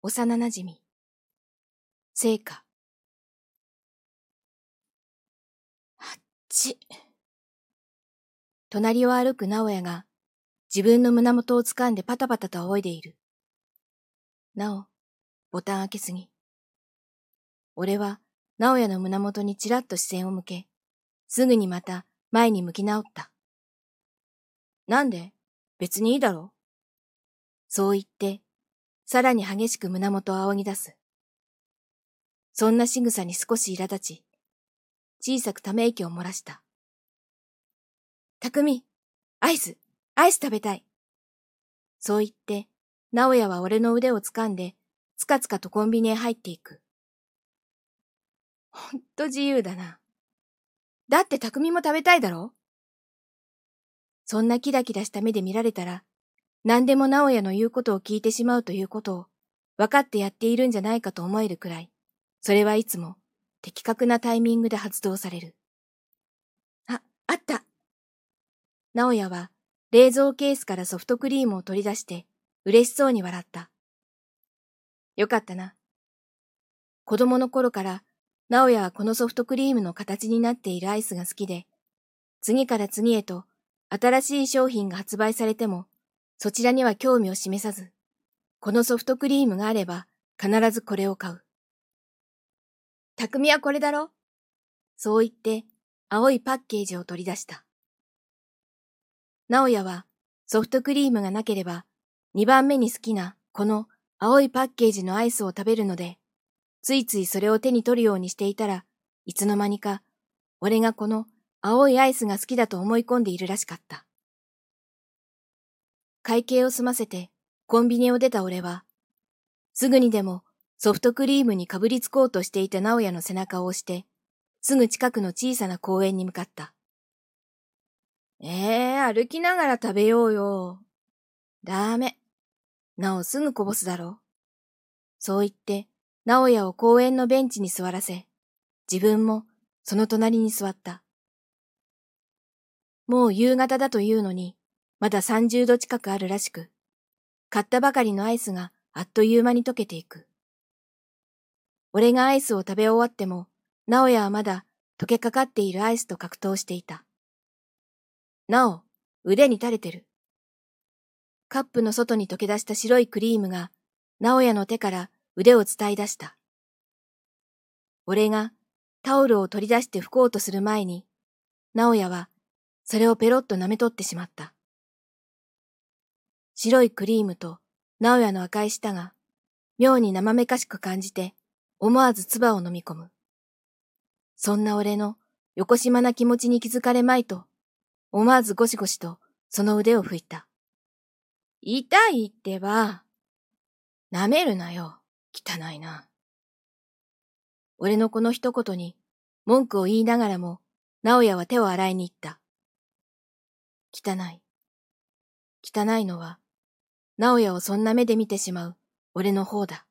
幼なじみ。聖火。あっち。隣を歩く直哉が自分の胸元を掴んでパタパタと仰いでいる。なお、ボタン開けすぎ。俺は直哉の胸元にちらっと視線を向け、すぐにまた前に向き直った。なんで？別にいいだろ？そう言って、さらに激しく胸元を仰ぎ出す。そんな仕草に少し苛立ち、小さくため息を漏らした。匠、アイス、アイス食べたい。そう言って、直哉は俺の腕を掴んで、つかつかとコンビニへ入っていく。ほんと自由だな。だって匠も食べたいだろ？そんなキラキラした目で見られたら、何でも直哉の言うことを聞いてしまうということを分かってやっているんじゃないかと思えるくらい、それはいつも的確なタイミングで発動される。あ、あった直哉は冷蔵ケースからソフトクリームを取り出して嬉しそうに笑った。よかったな。子供の頃から直哉はこのソフトクリームの形になっているアイスが好きで、次から次へと新しい商品が発売されても、そちらには興味を示さず、このソフトクリームがあれば必ずこれを買う。匠はこれだろ？そう言って青いパッケージを取り出した。直哉はソフトクリームがなければ2番目に好きなこの青いパッケージのアイスを食べるので、ついついそれを手に取るようにしていたらいつの間にか俺がこの青いアイスが好きだと思い込んでいるらしかった。会計を済ませてコンビニを出た俺は、すぐにでもソフトクリームにかぶりつこうとしていた直哉の背中を押して、すぐ近くの小さな公園に向かった。ええー、歩きながら食べようよ。ダメ。なおすぐこぼすだろ。そう言って、直哉を公園のベンチに座らせ、自分もその隣に座った。もう夕方だというのに、まだ30度近くあるらしく、買ったばかりのアイスがあっという間に溶けていく。俺がアイスを食べ終わっても、直哉はまだ溶けかかっているアイスと格闘していた。なお、腕に垂れてる。カップの外に溶け出した白いクリームが、直哉の手から腕を伝い出した。俺がタオルを取り出して拭こうとする前に、直哉はそれをペロッと舐め取ってしまった。白いクリームと直哉の赤い舌が妙に生めかしく感じて思わず唾を飲み込む。そんな俺の横島な気持ちに気づかれまいと思わずゴシゴシとその腕を拭いた。痛いってば。舐めるなよ。汚いな。俺のこの一言に文句を言いながらも、直哉は手を洗いに行った。汚い。汚いのは、直也をそんな目で見てしまう俺の方だ。